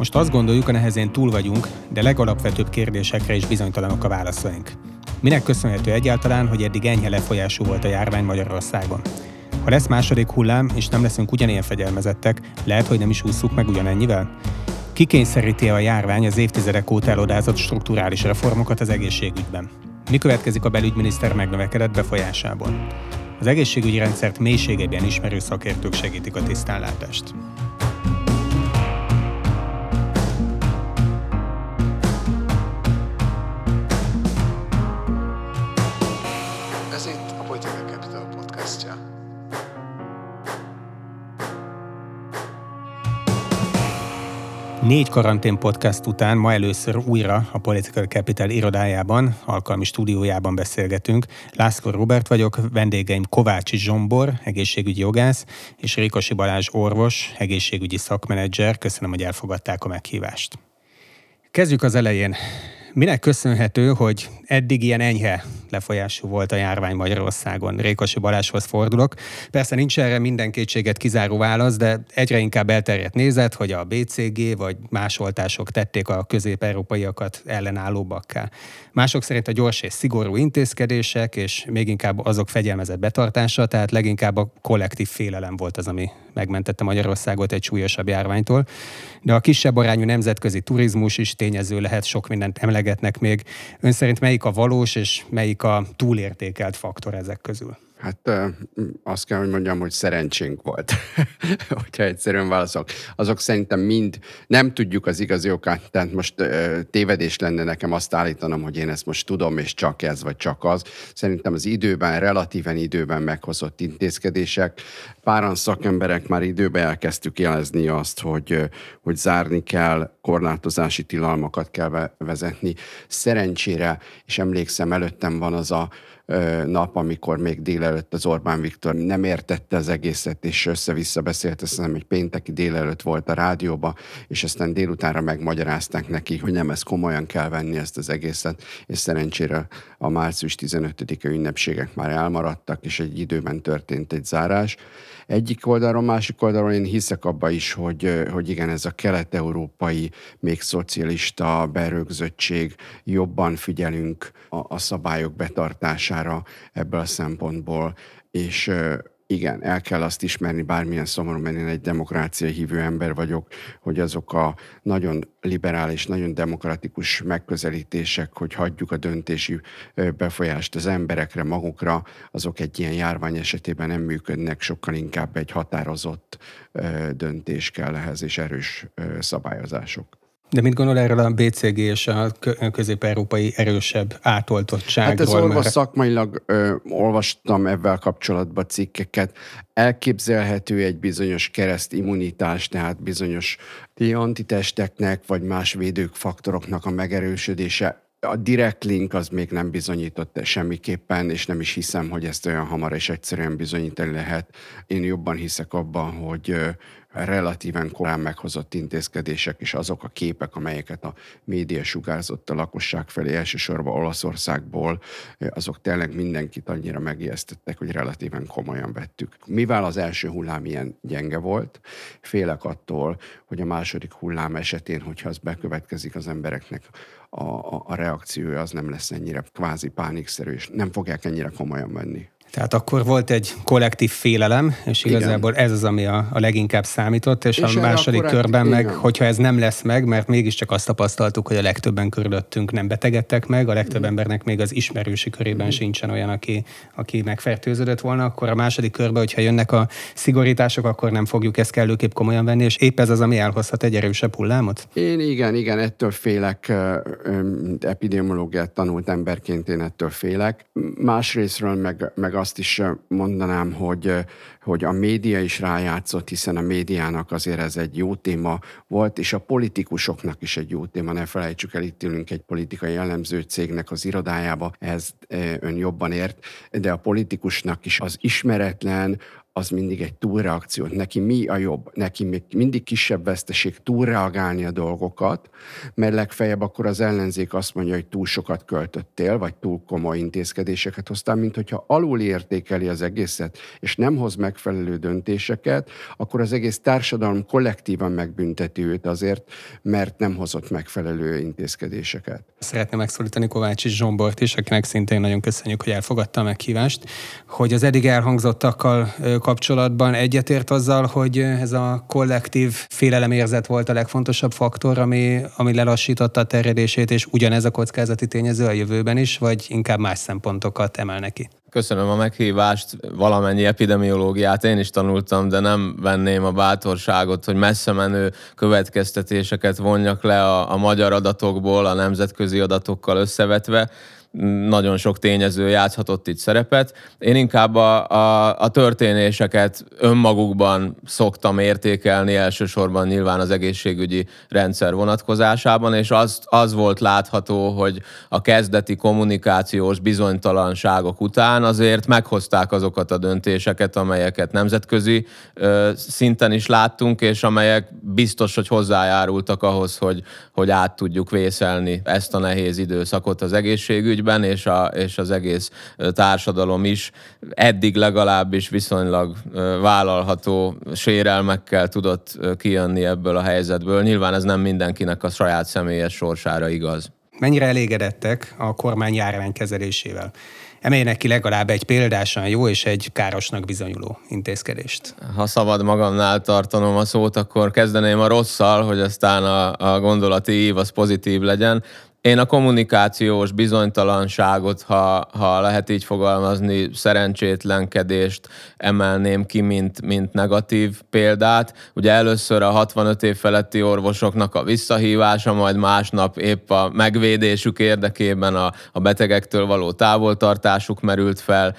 Most azt gondoljuk, a nehezén túl vagyunk, de legalapvetőbb kérdésekre is bizonytalanok a válaszaink. Minek köszönhető egyáltalán, hogy eddig enyhe lefolyású volt a járvány Magyarországon? Ha lesz második hullám, és nem leszünk ugyanilyen fegyelmezettek, lehet, hogy nem is ússzuk meg ugyanennyivel? Kikényszeríti a járvány az évtizedek óta elodázott strukturális reformokat az egészségügyben? Mi következik a belügyminiszter megnövekedett befolyásából? Az egészségügyi rendszert mélységében ismerő szakértők segítik a tisztánlátást. Négy karantén podcast után ma először újra a Political Capital irodájában, alkalmi stúdiójában beszélgetünk. László Robert vagyok, vendégeim Kovácsi Zsombor, egészségügyi jogász, és Rékosi Balázs orvos, egészségügyi szakmenedzser. Köszönöm, hogy elfogadták a meghívást. Kezdjük az elején. Minek köszönhető, hogy eddig ilyen enyhe lefolyású volt a járvány Magyarországon? Rékosi Balázshoz fordulok. Persze nincs erre minden kétséget kizáró válasz, de egyre inkább elterjedt nézet, hogy a BCG vagy más oltások tették a közép-európaiakat ellenállóbbakká. Mások szerint a gyors és szigorú intézkedések, és még inkább azok fegyelmezett betartása, tehát leginkább a kollektív félelem volt az, ami megmentette Magyarországot egy súlyosabb járványtól. De a kisebb arányú nemzetközi turizmus is tényező lehet, sok mindent emlegetnek még. Ön szerint melyik a valós és melyik a túlértékelt faktor ezek közül? Hát azt kell, hogy mondjam, hogy szerencsénk volt, hogyha egyszerűen válaszok. Azok szerintem mind nem tudjuk az igazi okát, tehát most tévedés lenne nekem azt állítanom, hogy én ezt most tudom, és csak ez, vagy csak az. Szerintem az időben, relatíven időben meghozott intézkedések. Páran szakemberek már időben elkezdtük jelezni azt, hogy, hogy zárni kell, korlátozási tilalmakat kell vezetni. Szerencsére, és emlékszem, előttem van az a nap, amikor még délelőtt az Orbán Viktor nem értette az egészet, és össze-vissza beszélt, azt hiszem, egy pénteki délelőtt volt a rádióba, és aztán délutánra megmagyarázták neki, hogy nem ez komolyan kell venni ezt az egészet, és szerencsére a március 15-e ünnepségek már elmaradtak, és egy időben történt egy zárás. Egyik oldalról, másik oldalról én hiszek abba is, hogy, hogy igen, ez a kelet-európai, még szocialista berögzöttség, jobban figyelünk a, a szabályok betartására ebből a szempontból, és igen, el kell azt ismerni, bármilyen szomorú, mert én egy demokrácia hívő ember vagyok, hogy azok a nagyon liberális, nagyon demokratikus megközelítések, hogy hagyjuk a döntési befolyást az emberekre, magukra, azok egy ilyen járvány esetében nem működnek, sokkal inkább egy határozott döntés kell ehhez, és erős szabályozások. De mit gondol erről a BCG és a közép-európai erősebb átoltottságról? Hát ez orvos mert... szakmailag ö, olvastam ebben kapcsolatban cikkeket. Elképzelhető egy bizonyos kereszt immunitás, tehát bizonyos antitesteknek vagy más védők faktoroknak a megerősödése a direct link az még nem bizonyított semmiképpen, és nem is hiszem, hogy ezt olyan hamar és egyszerűen bizonyítani lehet. Én jobban hiszek abban, hogy relatíven korán meghozott intézkedések, és azok a képek, amelyeket a média sugárzott a lakosság felé, elsősorban Olaszországból, azok tényleg mindenkit annyira megijesztettek, hogy relatíven komolyan vettük. Mivel az első hullám ilyen gyenge volt, félek attól, hogy a második hullám esetén, hogyha az bekövetkezik az embereknek, a, a, a reakciója az nem lesz ennyire kvázi pánikszerű, és nem fogják ennyire komolyan venni. Tehát akkor volt egy kollektív félelem, és igazából Igen. ez az, ami a, a leginkább számított, és, és a második körben meg, Igen. hogyha ez nem lesz meg, mert mégiscsak azt tapasztaltuk, hogy a legtöbben körülöttünk nem betegedtek meg, a legtöbb Igen. embernek még az ismerősi körében Igen. sincsen olyan, aki, aki megfertőződött volna, akkor a második körben, hogyha jönnek a szigorítások, akkor nem fogjuk ezt kellőképp komolyan venni, és épp ez az, ami elhozhat egy erősebb hullámot? Én igen, igen, ettől félek, epidemiológiát tanult emberként én ettől félek. Másrésztről meg, meg azt is mondanám, hogy, hogy a média is rájátszott, hiszen a médiának azért ez egy jó téma volt, és a politikusoknak is egy jó téma. Ne felejtsük el, itt ülünk egy politikai jellemző cégnek az irodájába, ez ön jobban ért, de a politikusnak is az ismeretlen, az mindig egy túlreakció. Neki mi a jobb? Neki még mindig kisebb veszteség túlreagálni a dolgokat, mert legfeljebb akkor az ellenzék azt mondja, hogy túl sokat költöttél, vagy túl komoly intézkedéseket hoztál, mint hogyha alul értékeli az egészet, és nem hoz megfelelő döntéseket, akkor az egész társadalom kollektívan megbünteti őt azért, mert nem hozott megfelelő intézkedéseket. Szeretném megszólítani Kovács és Zsombort is, akinek szintén nagyon köszönjük, hogy elfogadta a meghívást, hogy az eddig elhangzottakkal kapcsolatban egyetért azzal, hogy ez a kollektív félelemérzet volt a legfontosabb faktor, ami, ami lelassította a terjedését, és ugyanez a kockázati tényező a jövőben is, vagy inkább más szempontokat emel neki? Köszönöm a meghívást, valamennyi epidemiológiát én is tanultam, de nem venném a bátorságot, hogy messze menő következtetéseket vonjak le a, a magyar adatokból, a nemzetközi adatokkal összevetve nagyon sok tényező játszhatott itt szerepet. Én inkább a, a, a történéseket önmagukban szoktam értékelni, elsősorban nyilván az egészségügyi rendszer vonatkozásában, és az, az volt látható, hogy a kezdeti kommunikációs bizonytalanságok után azért meghozták azokat a döntéseket, amelyeket nemzetközi ö, szinten is láttunk, és amelyek biztos, hogy hozzájárultak ahhoz, hogy, hogy át tudjuk vészelni ezt a nehéz időszakot az egészségügy ügyben, és, a, és az egész társadalom is eddig legalábbis viszonylag vállalható sérelmekkel tudott kijönni ebből a helyzetből. Nyilván ez nem mindenkinek a saját személyes sorsára igaz. Mennyire elégedettek a kormány járvány kezelésével? emeljenek ki legalább egy példásan jó és egy károsnak bizonyuló intézkedést. Ha szabad magamnál tartanom a szót, akkor kezdeném a rosszal, hogy aztán a, a gondolati ív az pozitív legyen. Én a kommunikációs bizonytalanságot, ha, ha lehet így fogalmazni, szerencsétlenkedést emelném ki, mint, mint negatív példát. Ugye először a 65 év feletti orvosoknak a visszahívása, majd másnap épp a megvédésük érdekében a, a betegektől való távoltartásuk merült fel.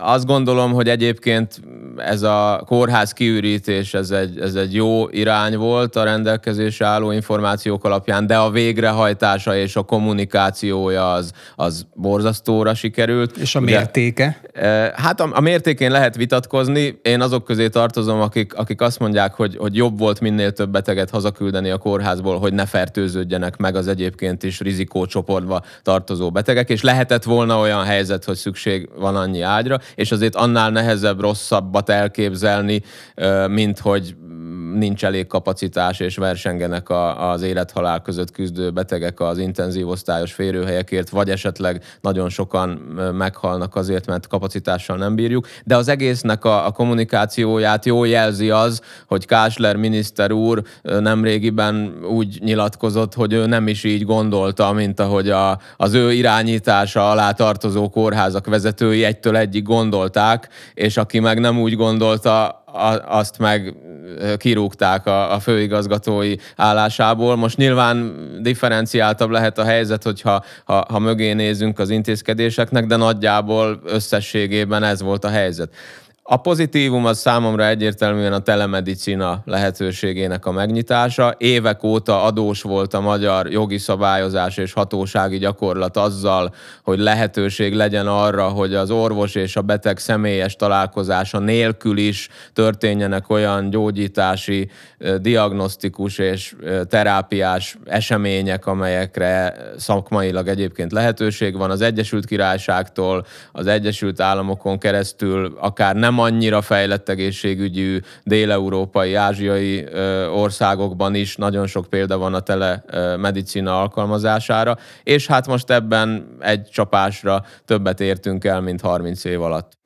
Azt gondolom, hogy egyébként ez a kórház kiürítés, ez egy, ez egy jó irány volt a rendelkezésre álló információk alapján, de a végrehajtása és a kommunikációja az, az borzasztóra sikerült. És a mértéke? Ugye, hát a, a mértékén lehet vitatkozni. Én azok közé tartozom, akik, akik azt mondják, hogy, hogy jobb volt minél több beteget hazaküldeni a kórházból, hogy ne fertőződjenek meg az egyébként is rizikócsoportba tartozó betegek, és lehetett volna olyan helyzet, hogy szükség van annyi ágyra, és azért annál nehezebb, rosszabbat elképzelni, mint hogy nincs elég kapacitás, és versengenek a, az élethalál között küzdő betegek az intenzív osztályos férőhelyekért, vagy esetleg nagyon sokan meghalnak azért, mert kapacitással nem bírjuk. De az egésznek a, a kommunikációját jól jelzi az, hogy Kásler miniszter úr nemrégiben úgy nyilatkozott, hogy ő nem is így gondolta, mint ahogy a, az ő irányítása alá tartozó kórházak vezetői egytől egyig gondolták, és aki meg nem úgy gondolta, azt meg kirúgták a, a főigazgatói állásából. Most nyilván differenciáltabb lehet a helyzet, hogyha ha, ha mögé nézünk az intézkedéseknek, de nagyjából összességében ez volt a helyzet. A pozitívum az számomra egyértelműen a telemedicina lehetőségének a megnyitása. Évek óta adós volt a magyar jogi szabályozás és hatósági gyakorlat azzal, hogy lehetőség legyen arra, hogy az orvos és a beteg személyes találkozása nélkül is történjenek olyan gyógyítási, diagnosztikus és terápiás események, amelyekre szakmailag egyébként lehetőség van. Az Egyesült Királyságtól, az Egyesült Államokon keresztül akár nem nem annyira fejlett egészségügyű dél-európai, ázsiai országokban is nagyon sok példa van a telemedicina alkalmazására, és hát most ebben egy csapásra többet értünk el, mint 30 év alatt.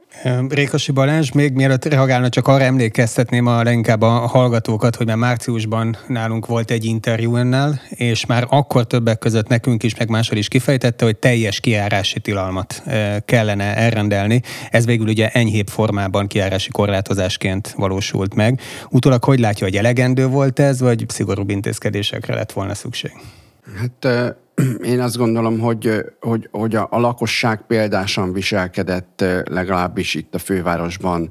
Rékasi Balázs, még mielőtt reagálna, csak arra emlékeztetném a leginkább a hallgatókat, hogy már márciusban nálunk volt egy interjú önnel, és már akkor többek között nekünk is, meg máshol is kifejtette, hogy teljes kiárási tilalmat kellene elrendelni. Ez végül ugye enyhébb formában kiárási korlátozásként valósult meg. Utólag hogy látja, hogy elegendő volt ez, vagy szigorúbb intézkedésekre lett volna szükség? Hát én azt gondolom, hogy, hogy, hogy a, a lakosság példásan viselkedett legalábbis itt a fővárosban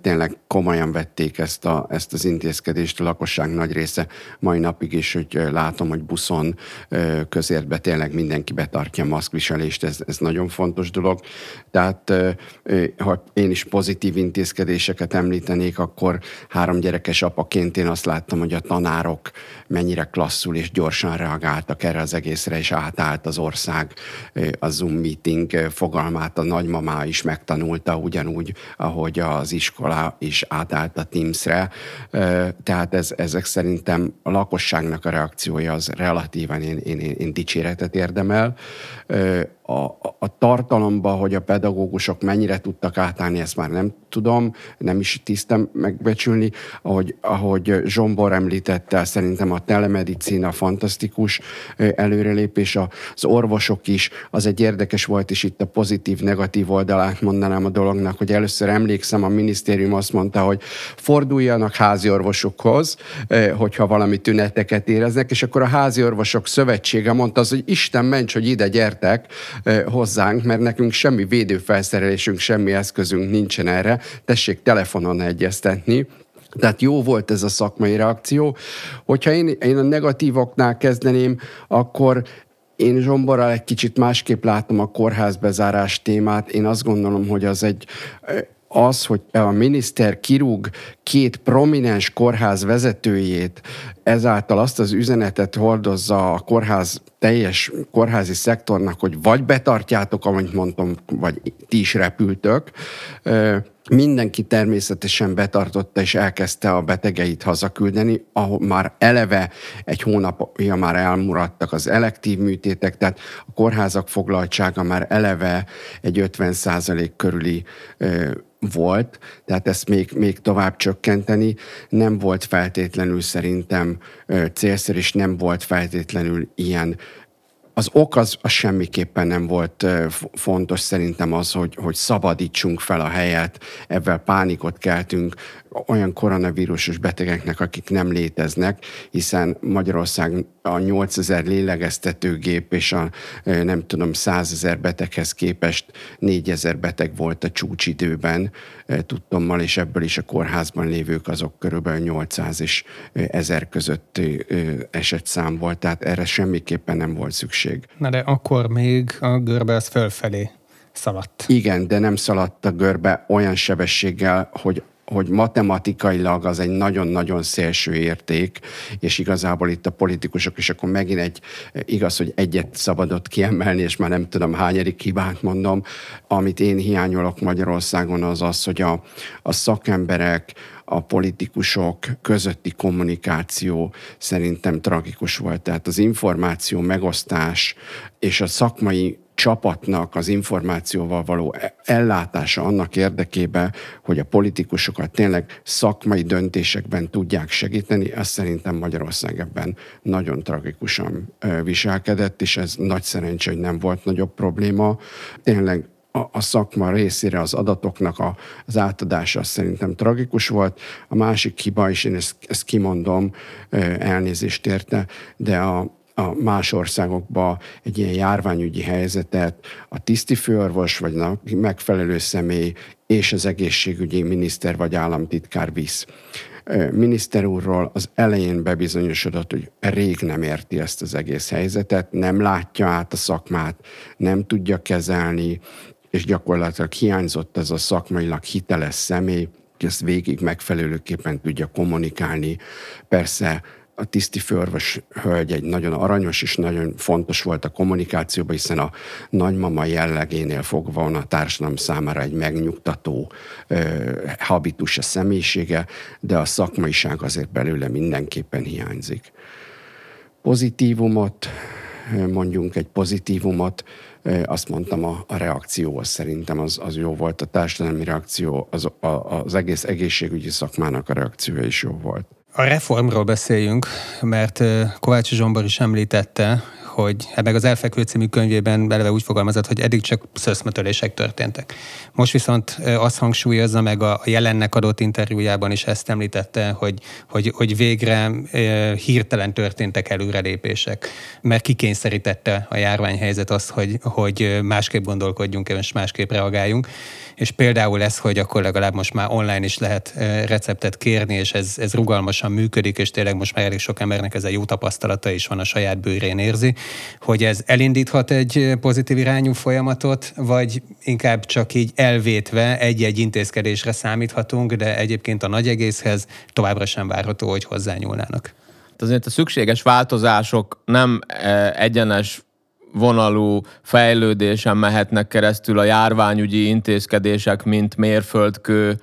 tényleg komolyan vették ezt, a, ezt az intézkedést a lakosság nagy része mai napig is, hogy látom, hogy buszon, közértbe tényleg mindenki betartja maszkviselést, ez, ez nagyon fontos dolog. Tehát ha én is pozitív intézkedéseket említenék, akkor három gyerekes apaként én azt láttam, hogy a tanárok mennyire klasszul és gyorsan reagáltak erre az egészre, és átállt az ország a Zoom meeting fogalmát, a nagymamá is megtanulta ugyanúgy, ahogy az iskola is átállt a Teams-re. Tehát ez, ezek szerintem a lakosságnak a reakciója az relatívan én, én, én dicséretet érdemel a, a tartalomba, hogy a pedagógusok mennyire tudtak átállni, ezt már nem tudom, nem is tisztem megbecsülni. Ahogy, ahogy Zsombor említette, szerintem a telemedicina fantasztikus előrelépés, az orvosok is, az egy érdekes volt, és itt a pozitív-negatív oldalát mondanám a dolognak, hogy először emlékszem, a minisztérium azt mondta, hogy forduljanak házi orvosokhoz, hogyha valami tüneteket éreznek, és akkor a házi orvosok szövetsége mondta az, hogy Isten ments, hogy ide gyertek, hozzánk, mert nekünk semmi védőfelszerelésünk, semmi eszközünk nincsen erre, tessék telefonon egyeztetni. Tehát jó volt ez a szakmai reakció. Hogyha én, én a negatívoknál kezdeném, akkor én Zsomborral egy kicsit másképp látom a kórházbezárás témát. Én azt gondolom, hogy az egy az, hogy a miniszter kirúg két prominens kórház vezetőjét, ezáltal azt az üzenetet hordozza a kórház teljes kórházi szektornak, hogy vagy betartjátok, amit mondtam, vagy ti is repültök. Mindenki természetesen betartotta és elkezdte a betegeit hazaküldeni, ahol már eleve egy hónapja már elmuradtak az elektív műtétek, tehát a kórházak foglaltsága már eleve egy 50% körüli volt, tehát ezt még, még tovább csökkenteni. Nem volt feltétlenül szerintem célszerű, és nem volt feltétlenül ilyen az ok az, az semmiképpen nem volt fontos szerintem az, hogy, hogy szabadítsunk fel a helyet, ebben pánikot keltünk olyan koronavírusos betegeknek, akik nem léteznek, hiszen Magyarország a 8000 lélegeztetőgép és a nem tudom 100 ezer beteghez képest 4000 beteg volt a csúcsidőben tudtommal, és ebből is a kórházban lévők azok körülbelül 800 és 1000 között esetszám volt, tehát erre semmiképpen nem volt szükség. Na de akkor még a görbe az fölfelé szaladt. Igen, de nem szaladt a görbe olyan sebességgel, hogy hogy matematikailag az egy nagyon-nagyon szélső érték, és igazából itt a politikusok, és akkor megint egy, igaz, hogy egyet szabadott kiemelni, és már nem tudom hányadik hibát mondom, amit én hiányolok Magyarországon az az, hogy a, a szakemberek, a politikusok közötti kommunikáció szerintem tragikus volt. Tehát az információ megosztás és a szakmai csapatnak az információval való e- ellátása annak érdekében, hogy a politikusokat tényleg szakmai döntésekben tudják segíteni, ez szerintem Magyarország ebben nagyon tragikusan viselkedett, és ez nagy szerencsé, hogy nem volt nagyobb probléma. Tényleg a, szakma részére az adatoknak a, az átadása szerintem tragikus volt. A másik hiba, és én ezt, ezt kimondom, elnézést érte, de a, a más országokba egy ilyen járványügyi helyzetet a tisztifőorvos vagy a megfelelő személy és az egészségügyi miniszter vagy államtitkár visz. Miniszter úrról az elején bebizonyosodott, hogy rég nem érti ezt az egész helyzetet, nem látja át a szakmát, nem tudja kezelni, és gyakorlatilag hiányzott ez a szakmailag hiteles személy, hogy ezt végig megfelelőképpen tudja kommunikálni. Persze a tiszti főorvos hölgy egy nagyon aranyos és nagyon fontos volt a kommunikációban, hiszen a nagymama jellegénél fogva van a társadalom számára egy megnyugtató ö, habitus a személyisége, de a szakmaiság azért belőle mindenképpen hiányzik. Pozitívumot, mondjunk egy pozitívumot, azt mondtam, a, a reakció az szerintem az, az jó volt, a társadalmi reakció, az, a, az egész egészségügyi szakmának a reakciója is jó volt. A reformról beszéljünk, mert Kovács Zsombor is említette, hogy hát meg az Elfekvő című könyvében beleve úgy fogalmazott, hogy eddig csak szöszmötölések történtek. Most viszont azt hangsúlyozza meg a jelennek adott interjújában is ezt említette, hogy, hogy, hogy végre hirtelen történtek előrelépések, mert kikényszerítette a járványhelyzet azt, hogy, hogy másképp gondolkodjunk és másképp reagáljunk. És például ez, hogy akkor legalább most már online is lehet receptet kérni, és ez, ez rugalmasan működik, és tényleg most már elég sok embernek ez a jó tapasztalata is van a saját bőrén érzi, hogy ez elindíthat egy pozitív irányú folyamatot, vagy inkább csak így elvétve egy-egy intézkedésre számíthatunk, de egyébként a nagy egészhez továbbra sem várható, hogy hozzányúlnának. Azért a szükséges változások nem egyenes vonalú fejlődésen mehetnek keresztül a járványügyi intézkedések, mint mérföldkő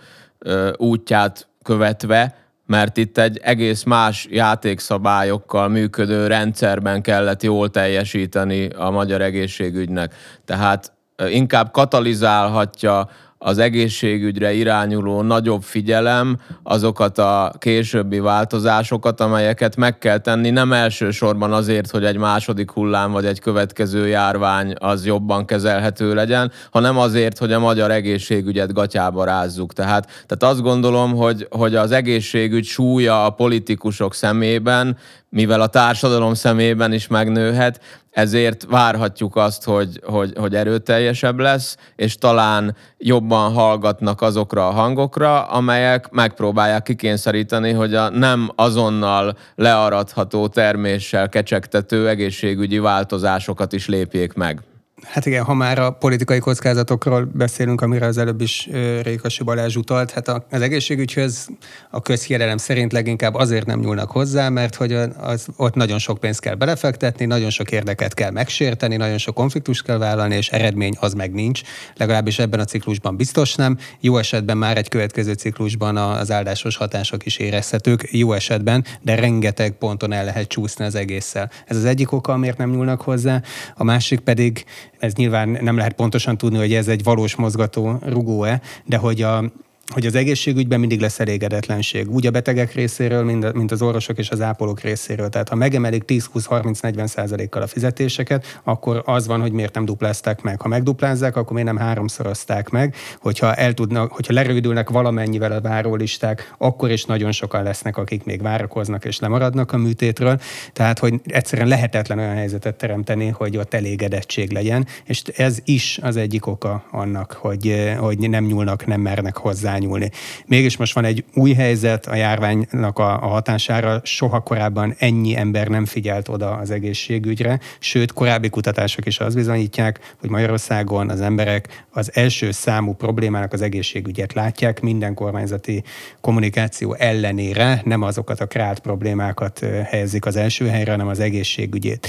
útját követve, mert itt egy egész más játékszabályokkal működő rendszerben kellett jól teljesíteni a magyar egészségügynek. Tehát inkább katalizálhatja az egészségügyre irányuló nagyobb figyelem azokat a későbbi változásokat, amelyeket meg kell tenni, nem elsősorban azért, hogy egy második hullám vagy egy következő járvány az jobban kezelhető legyen, hanem azért, hogy a magyar egészségügyet gatyába rázzuk. Tehát, tehát azt gondolom, hogy, hogy az egészségügy súlya a politikusok szemében mivel a társadalom szemében is megnőhet, ezért várhatjuk azt, hogy, hogy, hogy erőteljesebb lesz, és talán jobban hallgatnak azokra a hangokra, amelyek megpróbálják kikényszeríteni, hogy a nem azonnal learadható terméssel kecsegtető egészségügyi változásokat is lépjék meg. Hát igen, ha már a politikai kockázatokról beszélünk, amire az előbb is Rékasi Balázs utalt, hát az egészségügyhöz a közhiedelem szerint leginkább azért nem nyúlnak hozzá, mert hogy az, ott nagyon sok pénzt kell belefektetni, nagyon sok érdeket kell megsérteni, nagyon sok konfliktust kell vállalni, és eredmény az meg nincs. Legalábbis ebben a ciklusban biztos nem. Jó esetben már egy következő ciklusban az áldásos hatások is érezhetők, jó esetben, de rengeteg ponton el lehet csúszni az egésszel. Ez az egyik oka, miért nem nyúlnak hozzá. A másik pedig ez nyilván nem lehet pontosan tudni, hogy ez egy valós mozgató rugó-e, de hogy a, hogy az egészségügyben mindig lesz elégedetlenség, úgy a betegek részéről, mint, mint az orvosok és az ápolók részéről. Tehát ha megemelik 10-20-30-40 százalékkal a fizetéseket, akkor az van, hogy miért nem duplázták meg. Ha megduplázzák, akkor miért nem háromszorozták meg, hogyha, el tudnak, hogyha lerődülnek valamennyivel a várólisták, akkor is nagyon sokan lesznek, akik még várakoznak és lemaradnak a műtétről. Tehát, hogy egyszerűen lehetetlen olyan helyzetet teremteni, hogy ott elégedettség legyen, és ez is az egyik oka annak, hogy, hogy nem nyúlnak, nem mernek hozzá hozzányúlni. Mégis most van egy új helyzet a járványnak a, a hatására, soha korábban ennyi ember nem figyelt oda az egészségügyre, sőt, korábbi kutatások is azt bizonyítják, hogy Magyarországon az emberek az első számú problémának az egészségügyet látják, minden kormányzati kommunikáció ellenére nem azokat a krált problémákat helyezik az első helyre, hanem az egészségügyét.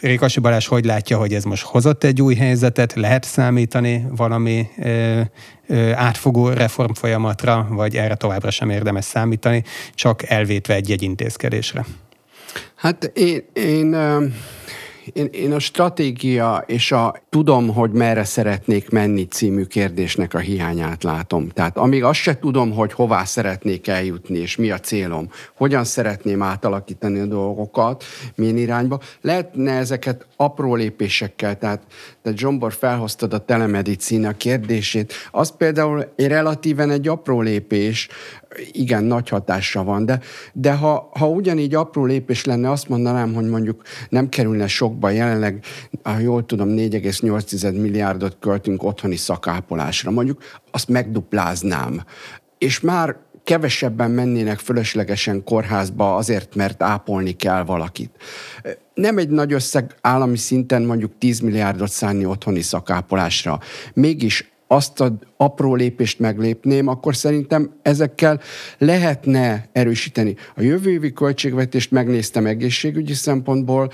Rékasi Balázs hogy látja, hogy ez most hozott egy új helyzetet, lehet számítani valami átfogó reformfolyamatra, vagy erre továbbra sem érdemes számítani, csak elvétve egy-egy intézkedésre? Hát én, én én, én a stratégia és a tudom, hogy merre szeretnék menni című kérdésnek a hiányát látom. Tehát amíg azt se tudom, hogy hová szeretnék eljutni, és mi a célom, hogyan szeretném átalakítani a dolgokat, milyen irányba, lehetne ezeket apró lépésekkel, tehát, tehát Zsombor felhoztad a telemedicína kérdését, az például egy relatíven egy apró lépés, igen, nagy hatása van, de, de ha, ha ugyanígy apró lépés lenne, azt mondanám, hogy mondjuk nem kerülne sokba, jelenleg, ha jól tudom, 4,8 milliárdot költünk otthoni szakápolásra, mondjuk azt megdupláznám. És már kevesebben mennének fölöslegesen kórházba azért, mert ápolni kell valakit. Nem egy nagy összeg állami szinten mondjuk 10 milliárdot szánni otthoni szakápolásra. Mégis azt az apró lépést meglépném, akkor szerintem ezekkel lehetne erősíteni. A jövő évi költségvetést megnéztem egészségügyi szempontból,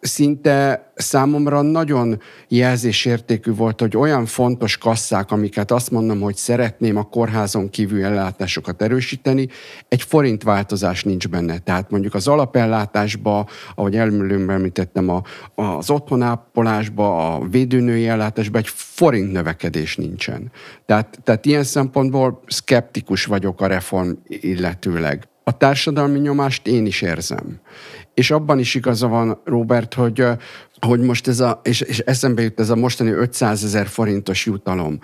szinte számomra nagyon jelzésértékű volt, hogy olyan fontos kasszák, amiket azt mondom, hogy szeretném a kórházon kívül ellátásokat erősíteni, egy forint változás nincs benne. Tehát mondjuk az alapellátásba, ahogy előbb említettem, a, az otthonápolásba, a védőnői ellátásba egy forint növekedés nincsen. Tehát, tehát ilyen szempontból szkeptikus vagyok a reform illetőleg. A társadalmi nyomást én is érzem. És abban is igaza van, Robert, hogy hogy most ez a, és, és eszembe jut ez a mostani 500 ezer forintos jutalom.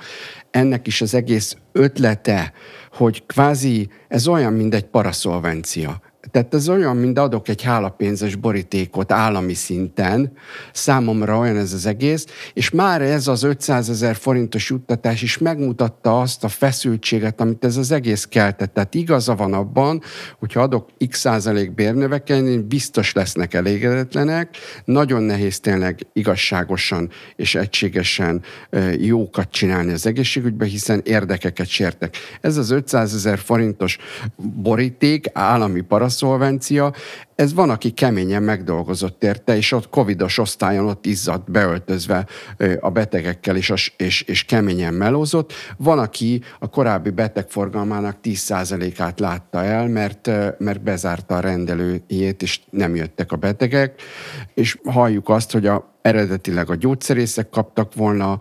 Ennek is az egész ötlete, hogy kvázi ez olyan, mint egy paraszolvencia. Tehát ez olyan, mint adok egy hálapénzes borítékot állami szinten, számomra olyan ez az egész, és már ez az 500 ezer forintos juttatás is megmutatta azt a feszültséget, amit ez az egész keltett. Tehát igaza van abban, hogyha adok x százalék bérnövekedni, biztos lesznek elégedetlenek, nagyon nehéz tényleg igazságosan és egységesen jókat csinálni az egészségügybe, hiszen érdekeket sértek. Ez az 500 ezer forintos boríték, állami parasz szolvencia, ez van, aki keményen megdolgozott érte, és ott covidos osztályon ott izzadt beöltözve a betegekkel, és, és, és keményen melózott. Van, aki a korábbi betegforgalmának 10%-át látta el, mert, mert bezárta a rendelőjét, és nem jöttek a betegek, és halljuk azt, hogy a eredetileg a gyógyszerészek kaptak volna,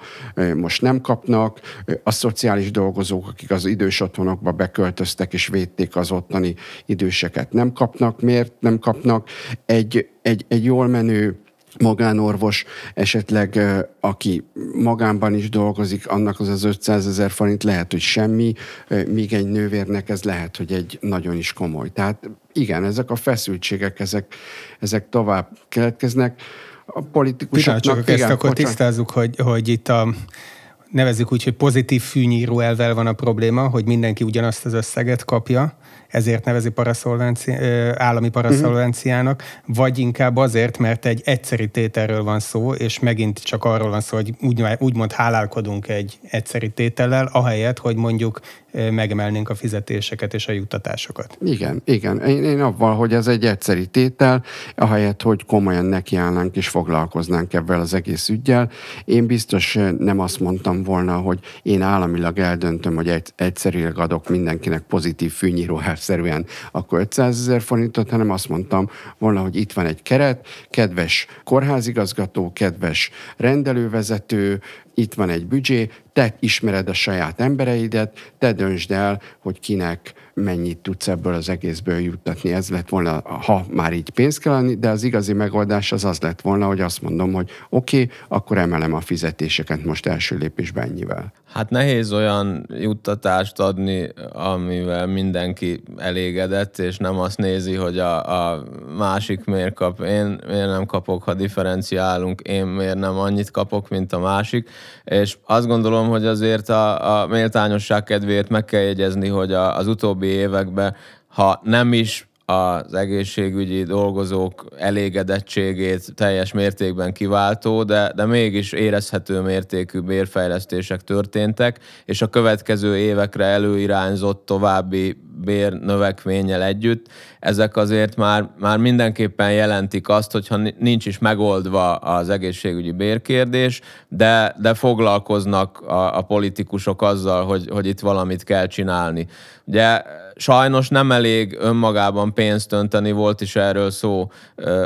most nem kapnak, a szociális dolgozók, akik az idős otthonokba beköltöztek és védték az ottani időseket, nem kapnak. Miért nem kapnak? Egy, egy, egy jól menő magánorvos, esetleg aki magánban is dolgozik, annak az az 500 ezer forint lehet, hogy semmi, míg egy nővérnek ez lehet, hogy egy nagyon is komoly. Tehát igen, ezek a feszültségek, ezek, ezek tovább keletkeznek a politikusoknak... Pillanat, csak igen, ezt akkor bocsán. tisztázzuk, hogy, hogy itt a nevezzük úgy, hogy pozitív fűnyíró elvel van a probléma, hogy mindenki ugyanazt az összeget kapja, ezért nevezi paraszolvenci, állami paraszolvenciának, uh-huh. vagy inkább azért, mert egy egyszeri tételről van szó, és megint csak arról van szó, hogy úgy, úgymond hálálkodunk egy egyszeri tétellel, ahelyett, hogy mondjuk megemelnénk a fizetéseket és a juttatásokat. Igen, igen. Én, én avval, hogy ez egy egyszeri tétel, ahelyett, hogy komolyan nekiállnánk és foglalkoznánk ebben az egész ügyel. Én biztos nem azt mondtam volna, hogy én államilag eldöntöm, hogy egy, egyszerileg adok mindenkinek pozitív fűnyíró szerűen akkor 500 ezer forintot, hanem azt mondtam volna, hogy itt van egy keret, kedves kórházigazgató, kedves rendelővezető, itt van egy büdzsé, te ismered a saját embereidet, te döntsd el, hogy kinek mennyit tudsz ebből az egészből juttatni. Ez lett volna, ha már így pénzt kell adni, de az igazi megoldás az az lett volna, hogy azt mondom, hogy oké, okay, akkor emelem a fizetéseket most első lépésben ennyivel. Hát nehéz olyan juttatást adni, amivel mindenki elégedett, és nem azt nézi, hogy a, a másik miért kap, én miért nem kapok, ha differenciálunk, én miért nem annyit kapok, mint a másik, és azt gondolom, hogy azért a, a méltányosság kedvéért meg kell jegyezni, hogy a, az utóbbi években, ha nem is az egészségügyi dolgozók elégedettségét teljes mértékben kiváltó, de, de mégis érezhető mértékű bérfejlesztések történtek, és a következő évekre előirányzott további bérnövekménnyel együtt, ezek azért már, már mindenképpen jelentik azt, hogyha nincs is megoldva az egészségügyi bérkérdés, de, de foglalkoznak a, a politikusok azzal, hogy, hogy itt valamit kell csinálni. Ugye sajnos nem elég önmagában pénzt önteni, volt is erről szó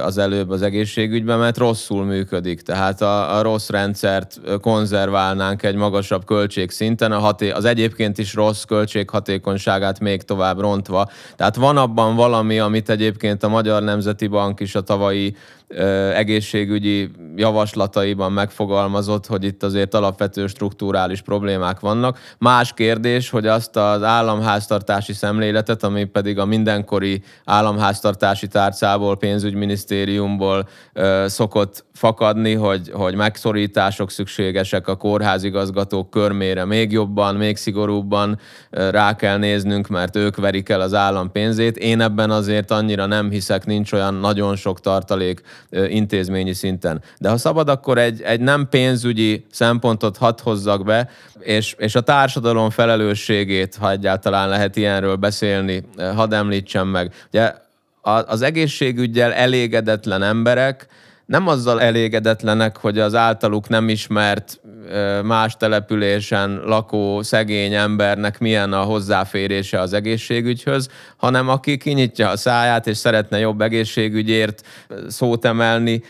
az előbb az egészségügyben, mert rosszul működik. Tehát a, a rossz rendszert konzerválnánk egy magasabb költségszinten, a haté- az egyébként is rossz költséghatékonyságát még tovább rontva. Tehát van abban valami, amit egyébként a Magyar Nemzeti Bank is a tavalyi egészségügyi javaslataiban megfogalmazott, hogy itt azért alapvető struktúrális problémák vannak. Más kérdés, hogy azt az államháztartási szemléletet, ami pedig a mindenkori államháztartási tárcából, pénzügyminisztériumból szokott fakadni, hogy, hogy megszorítások szükségesek a kórházigazgatók körmére még jobban, még szigorúbban rá kell néznünk, mert ők verik el az állam pénzét. Én ebben azért annyira nem hiszek, nincs olyan nagyon sok tartalék intézményi szinten. De ha szabad, akkor egy, egy nem pénzügyi szempontot hadd hozzak be, és, és a társadalom felelősségét, ha egyáltalán lehet ilyenről beszélni, hadd említsem meg. Ugye az egészségügyel elégedetlen emberek, nem azzal elégedetlenek, hogy az általuk nem ismert más településen lakó szegény embernek milyen a hozzáférése az egészségügyhöz, hanem aki kinyitja a száját és szeretne jobb egészségügyért szót emelni,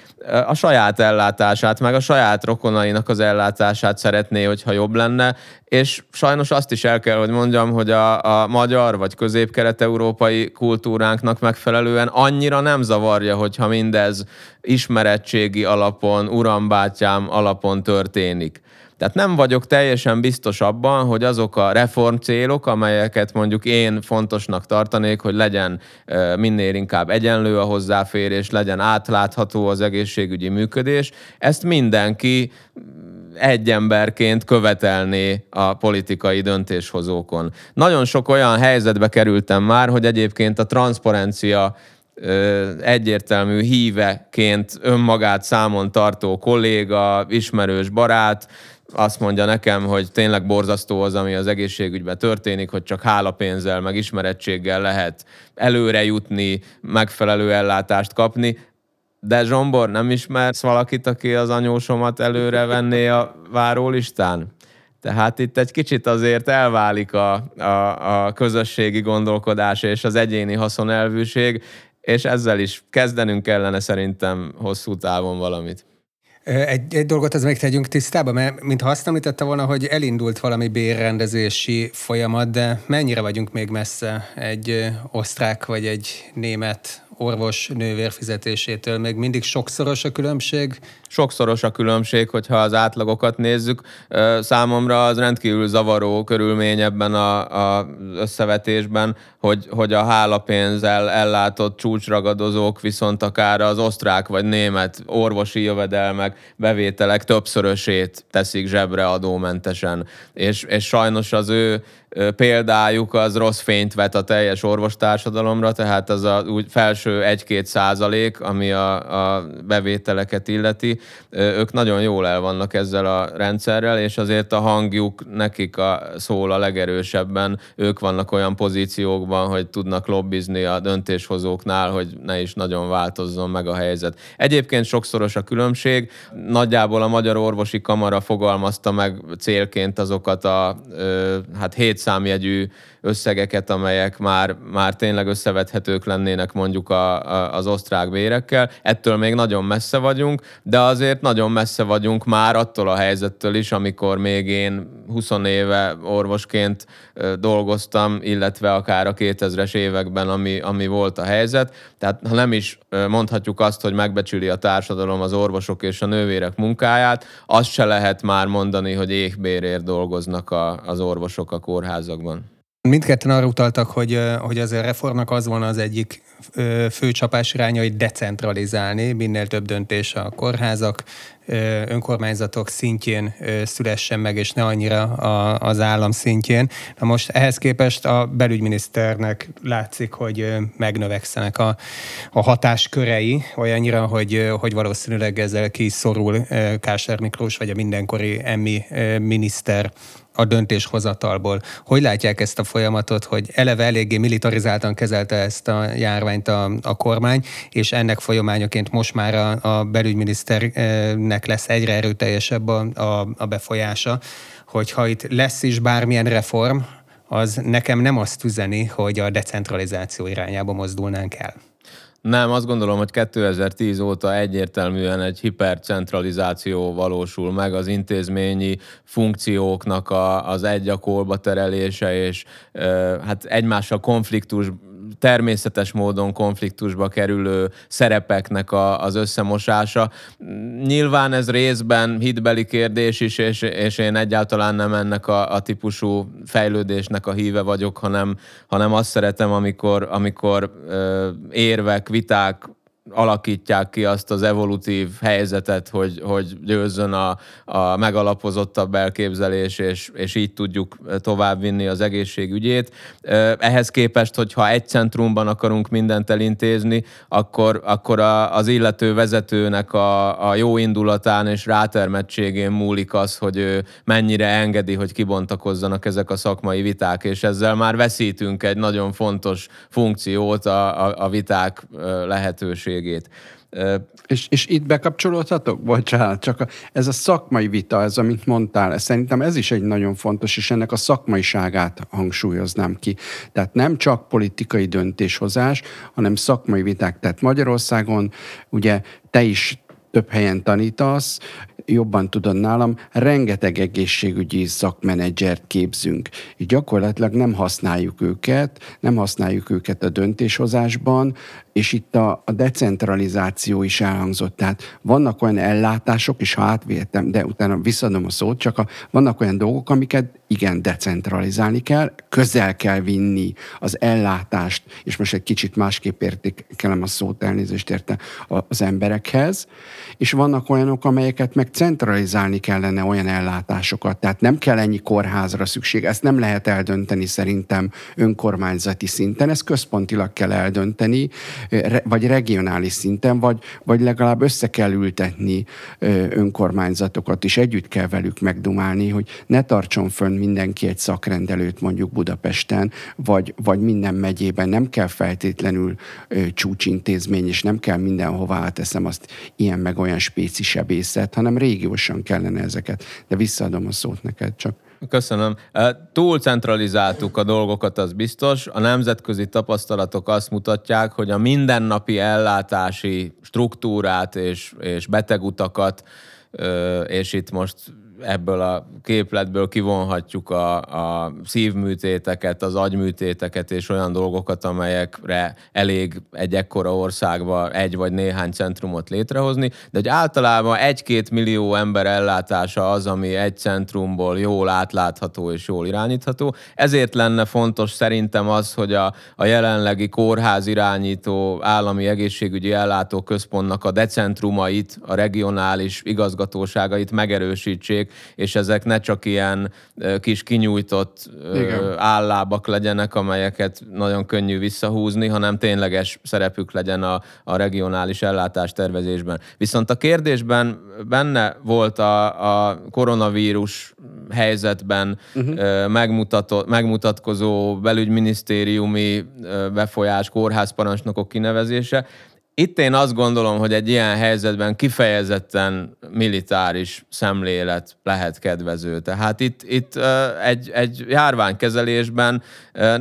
a saját ellátását, meg a saját rokonainak az ellátását szeretné, hogyha jobb lenne, és sajnos azt is el kell, hogy mondjam, hogy a, a magyar vagy közép-kelet-európai kultúránknak megfelelően annyira nem zavarja, hogyha mindez ismerettségi alapon, urambátyám alapon történik. Tehát nem vagyok teljesen biztos abban, hogy azok a reform célok, amelyeket mondjuk én fontosnak tartanék, hogy legyen minél inkább egyenlő a hozzáférés, legyen átlátható az egészségügyi működés, ezt mindenki egy emberként követelné a politikai döntéshozókon. Nagyon sok olyan helyzetbe kerültem már, hogy egyébként a transzparencia egyértelmű híveként önmagát számon tartó kolléga, ismerős barát, azt mondja nekem, hogy tényleg borzasztó az, ami az egészségügyben történik, hogy csak hálapénzzel, meg ismerettséggel lehet előre jutni, megfelelő ellátást kapni. De Zsombor, nem ismersz valakit, aki az anyósomat előre venné a várólistán? Tehát itt egy kicsit azért elválik a, a, a közösségi gondolkodás és az egyéni haszonelvűség, és ezzel is kezdenünk kellene szerintem hosszú távon valamit. Egy, egy dolgot az még tegyünk tisztába, mert mintha azt említette volna, hogy elindult valami bérrendezési folyamat, de mennyire vagyunk még messze egy osztrák vagy egy német orvos nővér fizetésétől? Még mindig sokszoros a különbség? Sokszoros a különbség, hogyha az átlagokat nézzük. Számomra az rendkívül zavaró körülmény ebben a, a összevetésben, hogy, hogy a hálapénzzel ellátott csúcsragadozók viszont akár az osztrák vagy német orvosi jövedelmek, bevételek többszörösét teszik zsebre adómentesen. És, és sajnos az ő példájuk az rossz fényt vet a teljes orvostársadalomra, tehát az a úgy felső 1-2 százalék, ami a, a bevételeket illeti, ők nagyon jól el vannak ezzel a rendszerrel, és azért a hangjuk nekik a, szól a legerősebben, ők vannak olyan pozíciókban, hogy tudnak lobbizni a döntéshozóknál, hogy ne is nagyon változzon meg a helyzet. Egyébként sokszoros a különbség, nagyjából a Magyar Orvosi Kamara fogalmazta meg célként azokat a hát 7 számjegyű összegeket, amelyek már, már tényleg összevethetők lennének mondjuk a, a, az osztrák bérekkel. Ettől még nagyon messze vagyunk, de azért nagyon messze vagyunk már attól a helyzettől is, amikor még én 20 éve orvosként dolgoztam, illetve akár a 2000-es években, ami, ami volt a helyzet. Tehát ha nem is mondhatjuk azt, hogy megbecsüli a társadalom az orvosok és a nővérek munkáját, azt se lehet már mondani, hogy éhbérért dolgoznak a, az orvosok a kórházakban. Mindketten arra utaltak, hogy, hogy az a reformnak az volna az egyik fő csapás iránya, hogy decentralizálni, minél több döntés a kórházak, önkormányzatok szintjén szülessen meg, és ne annyira az állam szintjén. Na most ehhez képest a belügyminiszternek látszik, hogy megnövekszenek a, a hatáskörei olyannyira, hogy, hogy valószínűleg ezzel kiszorul Kásár Miklós, vagy a mindenkori emmi miniszter a döntéshozatalból. Hogy látják ezt a folyamatot, hogy eleve eléggé militarizáltan kezelte ezt a járványt a, a kormány, és ennek folyamányaként most már a, a belügyminiszternek lesz egyre erőteljesebb a, a, a befolyása, hogy ha itt lesz is bármilyen reform, az nekem nem azt üzeni, hogy a decentralizáció irányába mozdulnánk el. Nem, azt gondolom, hogy 2010 óta egyértelműen egy hipercentralizáció valósul meg az intézményi funkcióknak a, az egy a terelése, és e, hát egymással konfliktus természetes módon konfliktusba kerülő szerepeknek a, az összemosása. Nyilván ez részben hitbeli kérdés is, és, és én egyáltalán nem ennek a, a típusú fejlődésnek a híve vagyok, hanem, hanem azt szeretem, amikor, amikor ö, érvek, viták alakítják ki azt az evolutív helyzetet, hogy, hogy győzzön a, a megalapozottabb elképzelés, és, és így tudjuk továbbvinni az egészségügyét. Ehhez képest, hogyha egy centrumban akarunk mindent elintézni, akkor, akkor a, az illető vezetőnek a, a jó indulatán és rátermettségén múlik az, hogy ő mennyire engedi, hogy kibontakozzanak ezek a szakmai viták, és ezzel már veszítünk egy nagyon fontos funkciót a, a, a viták lehetőségét felelősségét. És, és itt bekapcsolódhatok? Bocsánat, csak a, ez a szakmai vita, ez amit mondtál, ez, szerintem ez is egy nagyon fontos, és ennek a szakmaiságát hangsúlyoznám ki. Tehát nem csak politikai döntéshozás, hanem szakmai viták. Tehát Magyarországon ugye te is több helyen tanítasz, jobban tudod nálam, rengeteg egészségügyi szakmenedzsert képzünk. Így gyakorlatilag nem használjuk őket, nem használjuk őket a döntéshozásban, és itt a, a decentralizáció is elhangzott. Tehát vannak olyan ellátások, és ha átvétem, de utána visszadom a szót, csak a, vannak olyan dolgok, amiket igen, decentralizálni kell, közel kell vinni az ellátást, és most egy kicsit másképp értékelem a szót, elnézést érte az emberekhez, és vannak olyanok, amelyeket meg centralizálni kellene olyan ellátásokat, tehát nem kell ennyi kórházra szükség, ezt nem lehet eldönteni szerintem önkormányzati szinten, ezt központilag kell eldönteni, vagy regionális szinten, vagy, vagy legalább össze kell ültetni önkormányzatokat, és együtt kell velük megdumálni, hogy ne tartson fönn mindenki egy szakrendelőt mondjuk Budapesten, vagy, vagy minden megyében. Nem kell feltétlenül csúcsintézmény, és nem kell mindenhova áteszem azt ilyen meg olyan spéci sebészet, hanem régiósan kellene ezeket. De visszaadom a szót neked csak. Köszönöm. Túl centralizáltuk a dolgokat, az biztos. A nemzetközi tapasztalatok azt mutatják, hogy a mindennapi ellátási struktúrát és, és betegutakat, és itt most ebből a képletből kivonhatjuk a, a szívműtéteket, az agyműtéteket és olyan dolgokat, amelyekre elég egy ekkora országba egy vagy néhány centrumot létrehozni, de hogy általában egy-két millió ember ellátása az, ami egy centrumból jól átlátható és jól irányítható. Ezért lenne fontos szerintem az, hogy a, a jelenlegi kórház irányító állami egészségügyi ellátó központnak a decentrumait, a regionális igazgatóságait megerősítsék, és ezek ne csak ilyen kis kinyújtott Igen. állábak legyenek, amelyeket nagyon könnyű visszahúzni, hanem tényleges szerepük legyen a, a regionális ellátás tervezésben. Viszont a kérdésben benne volt a, a koronavírus helyzetben uh-huh. megmutatott, megmutatkozó belügyminisztériumi befolyás, kórházparancsnokok kinevezése, itt én azt gondolom, hogy egy ilyen helyzetben kifejezetten militáris szemlélet lehet kedvező. Tehát itt, itt egy, egy járványkezelésben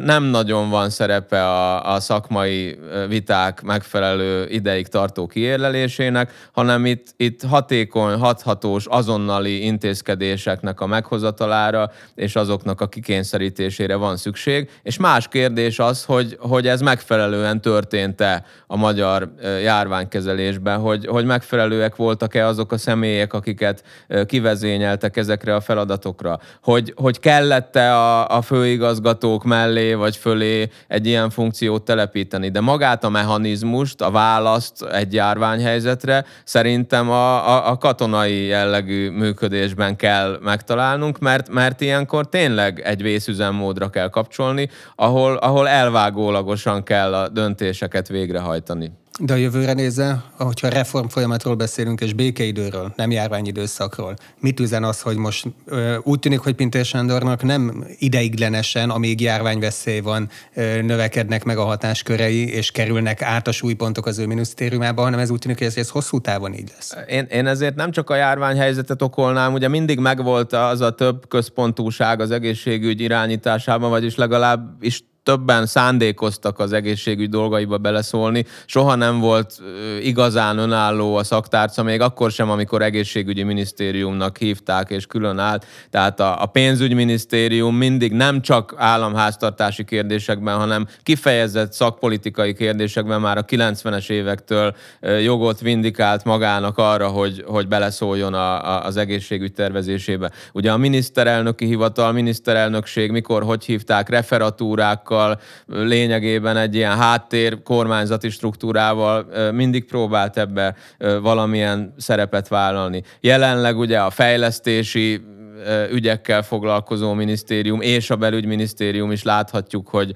nem nagyon van szerepe a, a szakmai viták megfelelő ideig tartó kiérlelésének, hanem itt, itt hatékony, hathatós, azonnali intézkedéseknek a meghozatalára és azoknak a kikényszerítésére van szükség. És más kérdés az, hogy, hogy ez megfelelően történt-e a magyar járványkezelésben, hogy, hogy megfelelőek voltak-e azok a személyek, akiket kivezényeltek ezekre a feladatokra, hogy, hogy kellett-e a, a főigazgatók mellé vagy fölé egy ilyen funkciót telepíteni, de magát a mechanizmust, a választ egy járványhelyzetre szerintem a, a, a katonai jellegű működésben kell megtalálnunk, mert, mert ilyenkor tényleg egy vészüzemmódra kell kapcsolni, ahol, ahol elvágólagosan kell a döntéseket végrehajtani. De a jövőre nézve, hogyha reform folyamatról beszélünk, és békeidőről, nem járványidőszakról, mit üzen az, hogy most ö, úgy tűnik, hogy Pintér Sándornak nem ideiglenesen, amíg járványveszély van, ö, növekednek meg a hatáskörei, és kerülnek át a súlypontok az ő minisztériumába, hanem ez úgy tűnik, hogy ez, ez hosszú távon így lesz. Én, én ezért nem csak a járványhelyzetet okolnám, ugye mindig megvolt az a több központúság az egészségügy irányításában, vagyis legalább is többen szándékoztak az egészségügy dolgaiba beleszólni. Soha nem volt igazán önálló a szaktárca, még akkor sem, amikor egészségügyi minisztériumnak hívták és külön állt. Tehát a, a pénzügyminisztérium mindig nem csak államháztartási kérdésekben, hanem kifejezett szakpolitikai kérdésekben már a 90-es évektől jogot vindikált magának arra, hogy, hogy beleszóljon a, a, az egészségügy tervezésébe. Ugye a miniszterelnöki hivatal, miniszterelnökség mikor, hogy hívták, referatúrákkal, struktúrával, lényegében egy ilyen háttér kormányzati struktúrával mindig próbált ebbe valamilyen szerepet vállalni. Jelenleg ugye a fejlesztési ügyekkel foglalkozó minisztérium és a belügyminisztérium is láthatjuk, hogy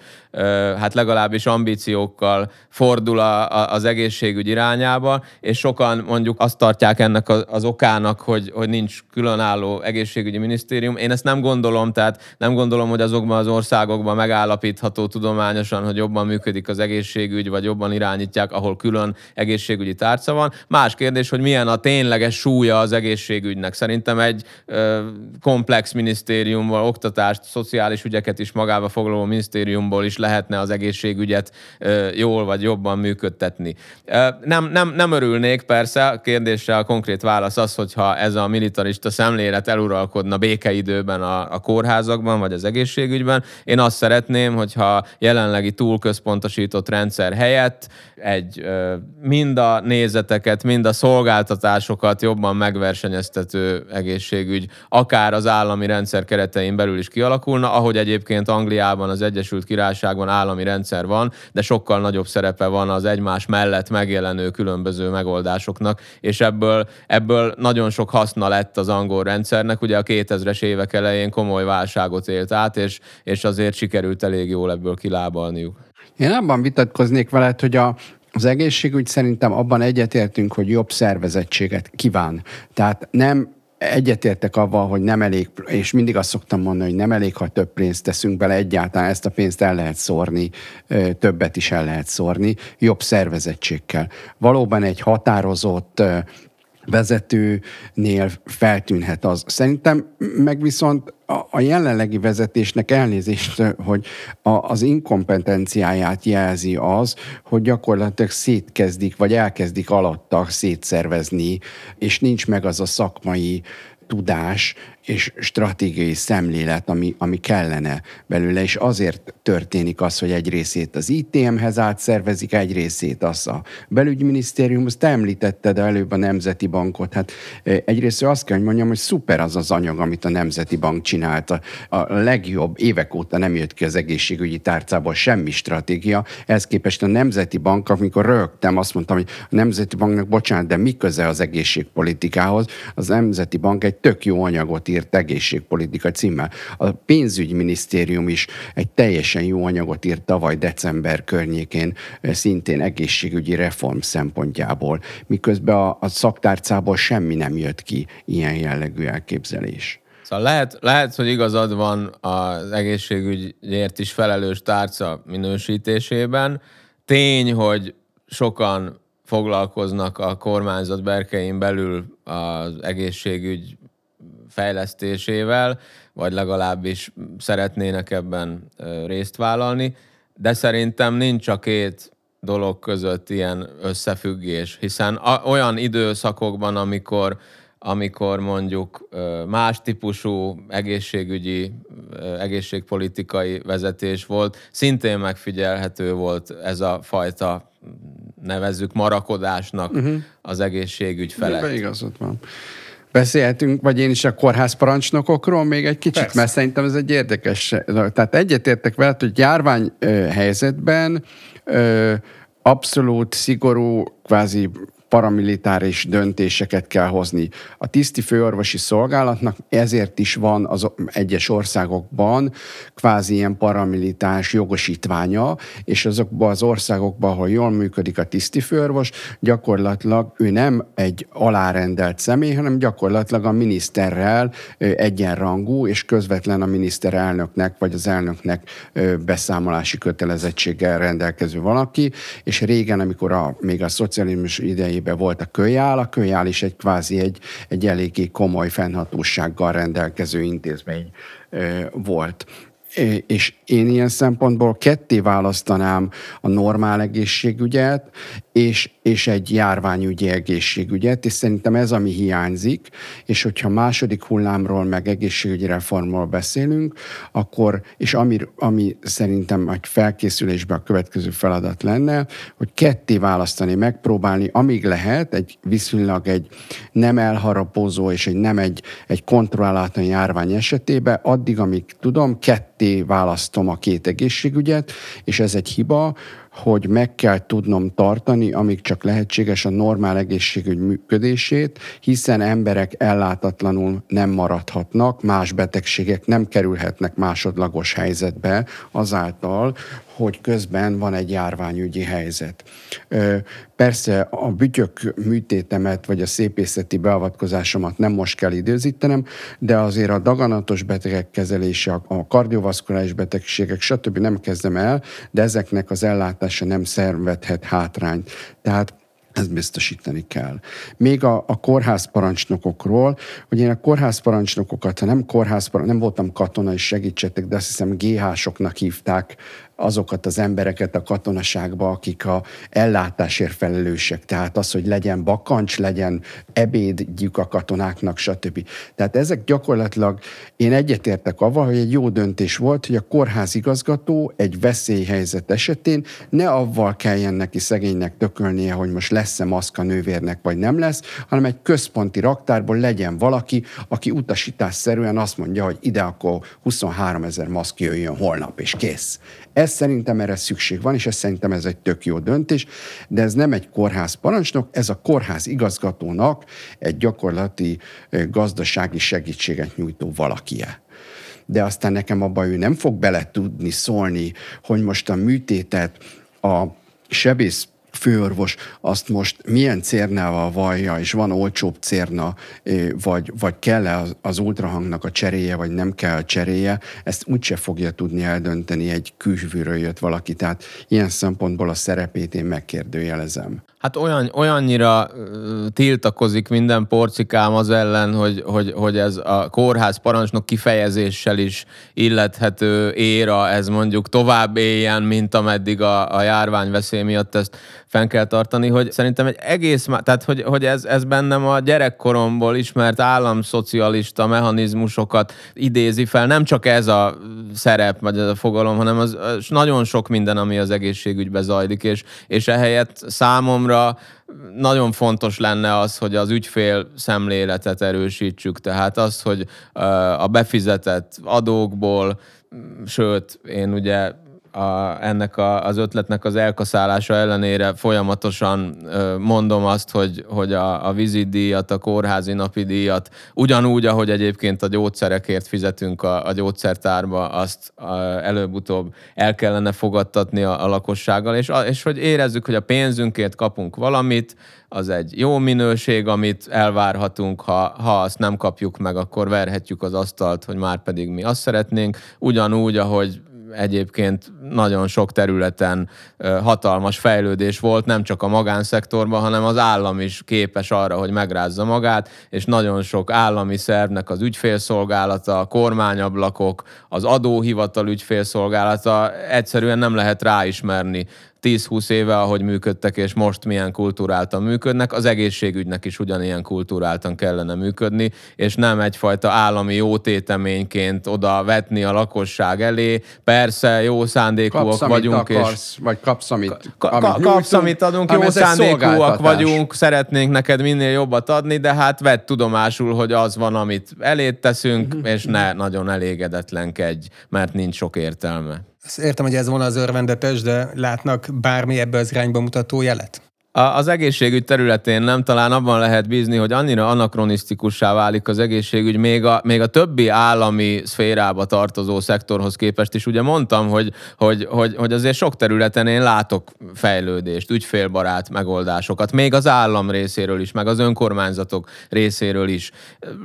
hát legalábbis ambíciókkal fordul a, az egészségügy irányába, és sokan mondjuk azt tartják ennek az okának, hogy, hogy nincs különálló egészségügyi minisztérium. Én ezt nem gondolom, tehát nem gondolom, hogy azokban az országokban megállapítható tudományosan, hogy jobban működik az egészségügy, vagy jobban irányítják, ahol külön egészségügyi tárca van. Más kérdés, hogy milyen a tényleges súlya az egészségügynek. Szerintem egy ö, komplex minisztériumból, oktatást, szociális ügyeket is magába foglaló minisztériumból is lehetne az egészségügyet jól vagy jobban működtetni. Nem, nem, nem örülnék persze, a kérdésre a konkrét válasz az, hogyha ez a militarista szemlélet eluralkodna békeidőben a, a kórházakban, vagy az egészségügyben. Én azt szeretném, hogyha jelenlegi túlközpontosított rendszer helyett egy mind a nézeteket, mind a szolgáltatásokat jobban megversenyeztető egészségügy, akár az állami rendszer keretein belül is kialakulna, ahogy egyébként Angliában, az Egyesült Királyságban állami rendszer van, de sokkal nagyobb szerepe van az egymás mellett megjelenő különböző megoldásoknak, és ebből, ebből nagyon sok haszna lett az angol rendszernek. Ugye a 2000-es évek elején komoly válságot élt át, és, és azért sikerült elég jól ebből kilábalniuk. Én abban vitatkoznék veled, hogy a, az egészségügy szerintem abban egyetértünk, hogy jobb szervezettséget kíván. Tehát nem egyetértek avval, hogy nem elég, és mindig azt szoktam mondani, hogy nem elég, ha több pénzt teszünk bele, egyáltalán ezt a pénzt el lehet szórni, többet is el lehet szórni, jobb szervezettségkel. Valóban egy határozott vezetőnél feltűnhet az. Szerintem meg viszont a jelenlegi vezetésnek elnézést, hogy az inkompetenciáját jelzi az, hogy gyakorlatilag szétkezdik, vagy elkezdik alatta szétszervezni, és nincs meg az a szakmai tudás, és stratégiai szemlélet, ami, ami kellene belőle, és azért történik az, hogy egy részét az ITM-hez átszervezik, egy részét az a belügyminisztériumhoz. Te említetted előbb a Nemzeti Bankot, hát egyrészt azt kell, hogy mondjam, hogy szuper az az anyag, amit a Nemzeti Bank csinált. A, legjobb évek óta nem jött ki az egészségügyi tárcából semmi stratégia, ez képest a Nemzeti Bank, amikor rögtem, azt mondtam, hogy a Nemzeti Banknak bocsánat, de mi köze az egészségpolitikához? Az Nemzeti Bank egy tök jó anyagot írt egészségpolitika címmel. A pénzügyminisztérium is egy teljesen jó anyagot írt tavaly december környékén, szintén egészségügyi reform szempontjából, miközben a, a szaktárcából semmi nem jött ki ilyen jellegű elképzelés. Szóval lehet, lehet, hogy igazad van az egészségügyért is felelős tárca minősítésében. Tény, hogy sokan foglalkoznak a kormányzat berkein belül az egészségügy fejlesztésével, vagy legalábbis szeretnének ebben részt vállalni, de szerintem nincs a két dolog között ilyen összefüggés, hiszen olyan időszakokban, amikor amikor mondjuk más típusú egészségügyi, egészségpolitikai vezetés volt, szintén megfigyelhető volt ez a fajta nevezzük marakodásnak uh-huh. az egészségügy felett. Be igazad van. Beszélhetünk, vagy én is a kórház parancsnokokról még egy kicsit, Persze. mert szerintem ez egy érdekes. Tehát egyetértek veled, hogy járvány helyzetben abszolút szigorú, kvázi paramilitáris döntéseket kell hozni. A tiszti főorvosi szolgálatnak ezért is van az egyes országokban kvázi ilyen paramilitárs jogosítványa, és azokban az országokban, ahol jól működik a tiszti főorvos, gyakorlatilag ő nem egy alárendelt személy, hanem gyakorlatilag a miniszterrel egyenrangú, és közvetlen a miniszterelnöknek, vagy az elnöknek beszámolási kötelezettséggel rendelkező valaki, és régen, amikor a, még a szocializmus idejében idejében volt a kölyál, a kölyál is egy kvázi egy, egy eléggé komoly fennhatósággal rendelkező intézmény volt. És én ilyen szempontból ketté választanám a normál egészségügyet, és, és egy járványügyi egészségügyet, és szerintem ez, ami hiányzik, és hogyha második hullámról, meg egészségügyi reformról beszélünk, akkor, és ami, ami szerintem egy felkészülésben a következő feladat lenne, hogy ketté választani, megpróbálni, amíg lehet, egy viszonylag egy nem elharapózó és egy nem egy, egy kontrollálatlan járvány esetében, addig, amíg tudom, ketté választom a két egészségügyet, és ez egy hiba, hogy meg kell tudnom tartani, amíg csak lehetséges a normál egészségügy működését, hiszen emberek ellátatlanul nem maradhatnak, más betegségek nem kerülhetnek másodlagos helyzetbe azáltal, hogy közben van egy járványügyi helyzet. Persze a bütyök műtétemet, vagy a szépészeti beavatkozásomat nem most kell időzítenem, de azért a daganatos betegek kezelése, a kardiovaszkuláris betegségek, stb. nem kezdem el, de ezeknek az ellátása nem szervedhet hátrányt. Tehát ezt biztosítani kell. Még a, a kórházparancsnokokról, hogy én a kórházparancsnokokat, ha nem kórházparancsnok, nem voltam katona, és segítsetek, de azt hiszem GH-soknak hívták azokat az embereket a katonaságba, akik a ellátásért felelősek. Tehát az, hogy legyen bakancs, legyen ebédjük a katonáknak, stb. Tehát ezek gyakorlatilag, én egyetértek avval, hogy egy jó döntés volt, hogy a kórház igazgató egy veszélyhelyzet esetén ne avval kelljen neki szegénynek tökölnie, hogy most lesz-e maszka nővérnek, vagy nem lesz, hanem egy központi raktárból legyen valaki, aki utasításszerűen azt mondja, hogy ide akkor 23 ezer maszk jöjjön holnap, és kész. Ez szerintem erre szükség van, és ez szerintem ez egy tök jó döntés, de ez nem egy kórház parancsnok, ez a kórház igazgatónak egy gyakorlati gazdasági segítséget nyújtó valakie de aztán nekem abban ő nem fog bele tudni szólni, hogy most a műtétet a sebész főorvos azt most milyen cérnával vallja, és van olcsóbb cérna, vagy, vagy kell-e az, az ultrahangnak a cseréje, vagy nem kell a cseréje, ezt úgyse fogja tudni eldönteni egy külsőről jött valaki. Tehát ilyen szempontból a szerepét én megkérdőjelezem. Hát olyan, olyannyira tiltakozik minden porcikám az ellen, hogy, hogy, hogy ez a kórház parancsnok kifejezéssel is illethető éra, ez mondjuk tovább éljen, mint ameddig a, a járványveszély miatt ezt fenn kell tartani, hogy szerintem egy egész, tehát hogy, hogy ez, ez bennem a gyerekkoromból ismert államszocialista mechanizmusokat idézi fel, nem csak ez a szerep, vagy ez a fogalom, hanem az, az nagyon sok minden, ami az egészségügybe zajlik, és, és ehelyett számomra nagyon fontos lenne az, hogy az ügyfél szemléletet erősítsük, tehát az, hogy a befizetett adókból, sőt, én ugye a, ennek a, az ötletnek az elkaszálása ellenére folyamatosan ö, mondom azt, hogy, hogy a, a vízidíjat, a kórházi napi díjat, ugyanúgy, ahogy egyébként a gyógyszerekért fizetünk a, a gyógyszertárba, azt a, előbb-utóbb el kellene fogadtatni a, a lakossággal, és, a, és hogy érezzük, hogy a pénzünkért kapunk valamit, az egy jó minőség, amit elvárhatunk, ha, ha azt nem kapjuk meg, akkor verhetjük az asztalt, hogy már pedig mi azt szeretnénk. Ugyanúgy, ahogy egyébként nagyon sok területen hatalmas fejlődés volt, nem csak a magánszektorban, hanem az állam is képes arra, hogy megrázza magát, és nagyon sok állami szervnek az ügyfélszolgálata, a kormányablakok, az adóhivatal ügyfélszolgálata egyszerűen nem lehet ráismerni 10-20 éve, ahogy működtek, és most milyen kultúráltan működnek, az egészségügynek is ugyanilyen kultúráltan kellene működni, és nem egyfajta állami jótéteményként oda vetni a lakosság elé. Persze, jó szándékúak kapsz, vagyunk. Akarsz, és vagy kapsz, amit, ka- amit kapsz, amit adunk, jó szándékúak vagyunk, szeretnénk neked minél jobbat adni, de hát vedd tudomásul, hogy az van, amit elét teszünk, mhm. és ne nagyon elégedetlenkedj, mert nincs sok értelme. Azt értem, hogy ez volna az örvendetes, de látnak bármi ebbe az irányba mutató jelet? Az egészségügy területén nem talán abban lehet bízni, hogy annyira anakronisztikussá válik az egészségügy, még a, még a többi állami szférába tartozó szektorhoz képest is. Ugye mondtam, hogy, hogy, hogy, hogy azért sok területen én látok fejlődést, ügyfélbarát megoldásokat, még az állam részéről is, meg az önkormányzatok részéről is.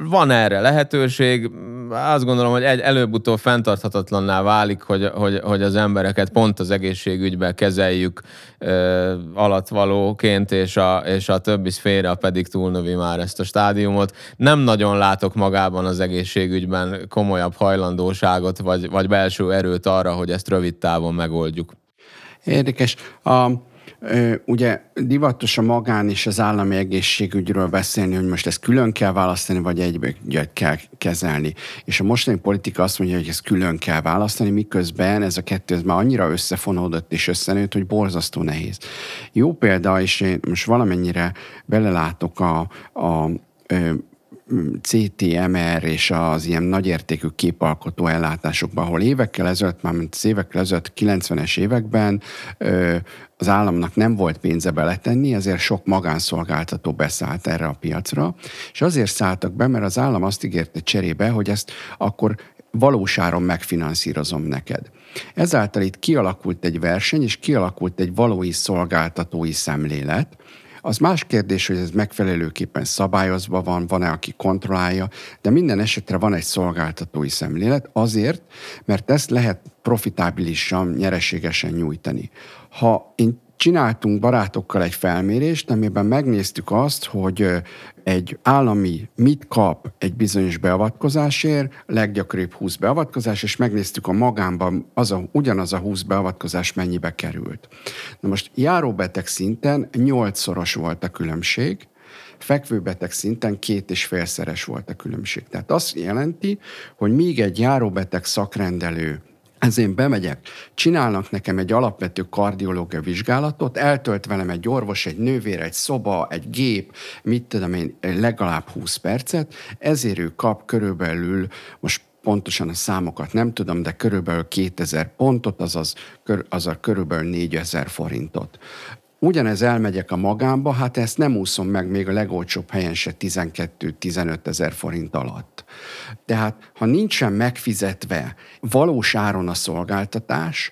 Van erre lehetőség, azt gondolom, hogy egy, előbb-utóbb fenntarthatatlanná válik, hogy, hogy, hogy az embereket pont az egészségügyben kezeljük ö, alattvaló ként, és a, és a többi szféra pedig túlnövi már ezt a stádiumot. Nem nagyon látok magában az egészségügyben komolyabb hajlandóságot, vagy, vagy belső erőt arra, hogy ezt rövid távon megoldjuk. Érdekes. A, Ugye divatos a magán és az állami egészségügyről beszélni, hogy most ezt külön kell választani, vagy egybe kell kezelni. És a mostani politika azt mondja, hogy ezt külön kell választani, miközben ez a kettő ez már annyira összefonódott és összenőtt, hogy borzasztó nehéz. Jó példa, és én most valamennyire belelátok a, a CTMR és az ilyen nagyértékű képalkotó ellátásokban, ahol évekkel ezelőtt, már mint az évekkel ezelőtt, 90-es években az államnak nem volt pénze beletenni, ezért sok magánszolgáltató beszállt erre a piacra, és azért szálltak be, mert az állam azt ígérte cserébe, hogy ezt akkor valósáron megfinanszírozom neked. Ezáltal itt kialakult egy verseny, és kialakult egy valói szolgáltatói szemlélet, az más kérdés, hogy ez megfelelőképpen szabályozva van, van-e, aki kontrollálja, de minden esetre van egy szolgáltatói szemlélet azért, mert ezt lehet profitábilisan, nyereségesen nyújtani. Ha én csináltunk barátokkal egy felmérést, amiben megnéztük azt, hogy egy állami mit kap egy bizonyos beavatkozásért, leggyakoribb 20 beavatkozás, és megnéztük a magánban az a, ugyanaz a 20 beavatkozás mennyibe került. Na most járóbeteg szinten 8-szoros volt a különbség, fekvőbeteg szinten két és félszeres volt a különbség. Tehát azt jelenti, hogy míg egy járóbeteg szakrendelő ez én bemegyek, csinálnak nekem egy alapvető kardiológia vizsgálatot, eltölt velem egy orvos, egy nővér, egy szoba, egy gép, mit tudom én, legalább 20 percet, ezért ő kap körülbelül, most pontosan a számokat nem tudom, de körülbelül 2000 pontot, azaz, azaz körülbelül 4000 forintot ugyanez elmegyek a magámba, hát ezt nem úszom meg még a legolcsóbb helyen se 12-15 ezer forint alatt. Tehát, ha nincsen megfizetve valós áron a szolgáltatás,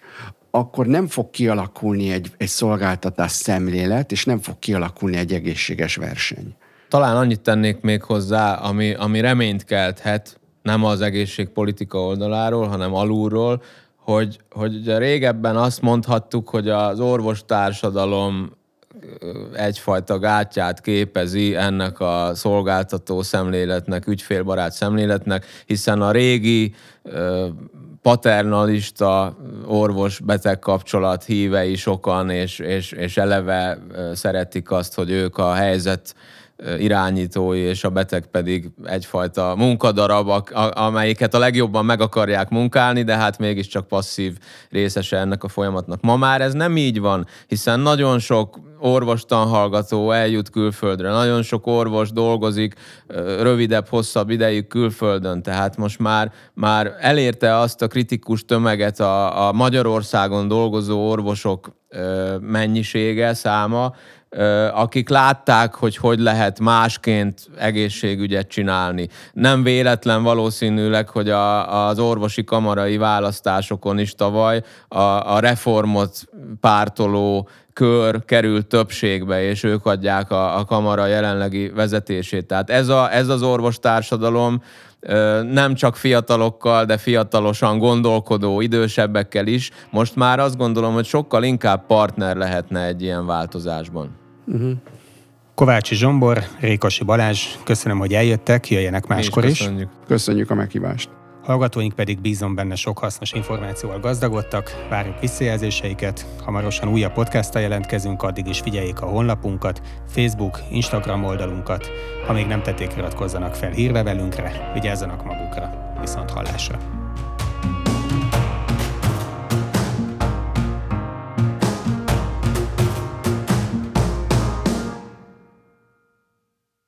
akkor nem fog kialakulni egy, egy szolgáltatás szemlélet, és nem fog kialakulni egy egészséges verseny. Talán annyit tennék még hozzá, ami, ami reményt kelthet, nem az egészségpolitika oldaláról, hanem alulról, hogy, hogy ugye régebben azt mondhattuk, hogy az orvostársadalom egyfajta gátját képezi ennek a szolgáltató szemléletnek, ügyfélbarát szemléletnek, hiszen a régi paternalista orvos-beteg kapcsolat hívei sokan, és, és, és eleve szeretik azt, hogy ők a helyzet irányítói, és a beteg pedig egyfajta munkadarab, amelyiket a legjobban meg akarják munkálni, de hát mégiscsak passzív részese ennek a folyamatnak. Ma már ez nem így van, hiszen nagyon sok orvostanhallgató eljut külföldre, nagyon sok orvos dolgozik rövidebb, hosszabb ideig külföldön, tehát most már, már elérte azt a kritikus tömeget a, a Magyarországon dolgozó orvosok mennyisége, száma, akik látták, hogy hogy lehet másként egészségügyet csinálni. Nem véletlen valószínűleg, hogy a, az orvosi kamarai választásokon is tavaly a, a reformot pártoló kör kerül többségbe, és ők adják a, a kamara jelenlegi vezetését. Tehát ez, a, ez az orvostársadalom nem csak fiatalokkal, de fiatalosan gondolkodó idősebbekkel is. Most már azt gondolom, hogy sokkal inkább partner lehetne egy ilyen változásban. Uh-huh. Kovácsi Zsombor, Rékosi Balázs, köszönöm, hogy eljöttek, jöjjenek máskor is. Köszönjük. köszönjük a meghívást. Hallgatóink pedig bízom benne sok hasznos információval gazdagodtak, várjuk visszajelzéseiket, hamarosan újabb podcasttal jelentkezünk, addig is figyeljék a honlapunkat, Facebook, Instagram oldalunkat, ha még nem tették, iratkozzanak fel hírlevelünkre, vigyázzanak magukra, viszont hallásra!